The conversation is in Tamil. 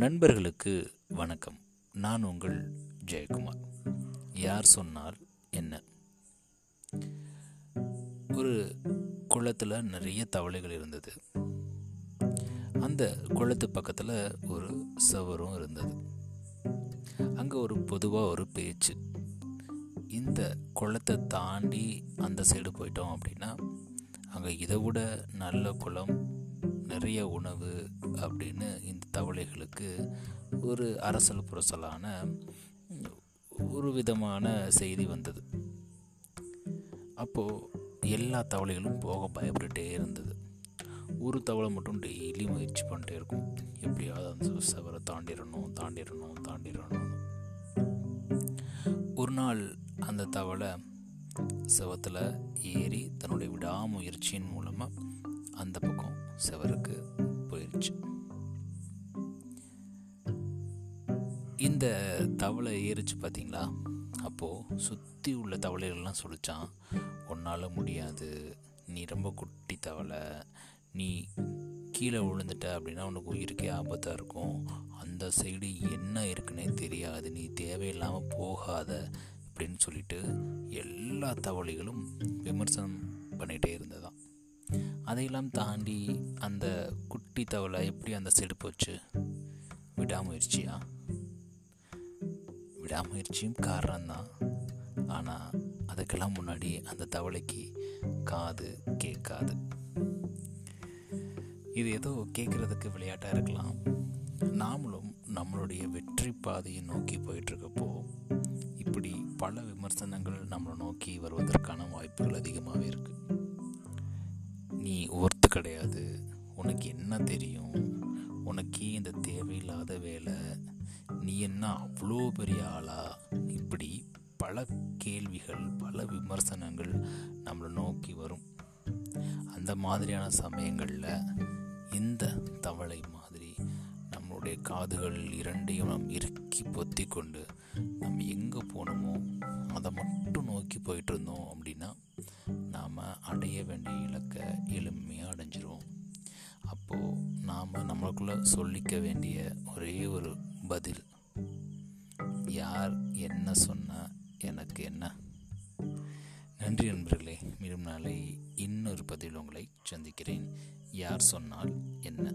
நண்பர்களுக்கு வணக்கம். நான் உங்கள் ஜெயக்குமார். யார் சொன்னால் என்ன? ஒரு குளத்தில் நிறைய தவளைகள் இருந்தது. அந்த குளத்து பக்கத்தில் ஒரு சவரும் இருந்தது. அங்கே ஒரு பொதுவாக ஒரு பேச்சு. இந்த குளத்தை தாண்டி அந்த சைடு போயிட்டோம் அப்படின்னா அங்கே இதை விட நல்ல குளம் நிறைய உணவு அப்படின்னு இந்த தவளைகளுக்கு ஒரு அரசல் புரசலான ஒரு விதமான செய்தி வந்தது. அப்போது எல்லா தவளைகளும் போக பயப்பட்டுட்டே இருந்தது. ஒரு தவளை மட்டும் டெய்லி முயற்சி பண்ணிட்டே இருக்கும். எப்படியாவது அந்த சவரை தாண்டிடணும் தாண்டிடணும் தாண்டிடணும். ஒரு நாள் அந்த தவளை செவத்தில் ஏறி தன்னுடைய விடாமுயற்சியின் மூலமாக அந்த பக்கம் செவரு. இந்த தவளை ஏறிச்சு பார்த்தீங்களா அப்போது சுற்றி உள்ள தவளைகள்லாம் சொல்லிச்சான் உன்னால் முடியாது. நீ ரொம்ப குட்டி தவளை. நீ கீழே விழுந்துட்ட அப்படின்னா உனக்கு உயிருக்கே ஆபத்தாக இருக்கும். அந்த சைடு என்ன இருக்குன்னே தெரியாது. நீ தேவையில்லாமல் போகாத அப்படின்னு சொல்லிட்டு எல்லா தவளைகளும் விமர்சனம் பண்ணிகிட்டே இருந்ததாம். அதையெல்லாம் தாண்டி அந்த குட்டி தவளை எப்படி அந்த செடுப்பு போச்சு விடாமுயற்சியா? விடாமுயற்சியும் காரணம்தான். ஆனால் அதுக்கெல்லாம் முன்னாடி அந்த தவளைக்கு காது கேட்காது. இது ஏதோ கேட்குறதுக்கு விளையாட்டாக இருக்கலாம். நாமளும் நம்மளுடைய வெற்றி பாதையை நோக்கி போயிட்டுருக்கப்போ இப்படி பல விமர்சனங்கள் நம்மளை நோக்கி வருவதற்கான வாய்ப்புகள் அதிகமாகவே இருக்குது நீ ஒர்த்து கிடையாது. உனக்கு என்ன தெரியும்? உனக்கே இந்த தேவையில்லாத வேலை நீ என்ன அவ்வளோ பெரிய ஆளா? இப்படி பல கேள்விகள் பல விமர்சனங்கள் நம்மளை நோக்கி வரும். அந்த மாதிரியான சமயங்களில் இந்த தவளை மாதிரி நம்மளுடைய காதுகள் இரண்டையும் நாம் இறுக்கி பொத்தி கொண்டு நம்ம எங்கே போனோமோ அதை மட்டும் நோக்கி போயிட்டு இருந்தோம் அப்படின்னா நாம் அடைய வேண்டிய இலக்கை எளிமையாக அடைஞ்சிருவோம். அப்போது நாம் நம்மளுக்குள்ளே சொல்லிக்க வேண்டிய ஒரே ஒரு பதில் யார் என்ன சொன்னால் எனக்கு என்ன? நன்றி நண்பர்களே மீண்டும் நாளை இன்னொரு பதில் உங்களை சந்திக்கிறேன். யார் சொன்னால் என்ன?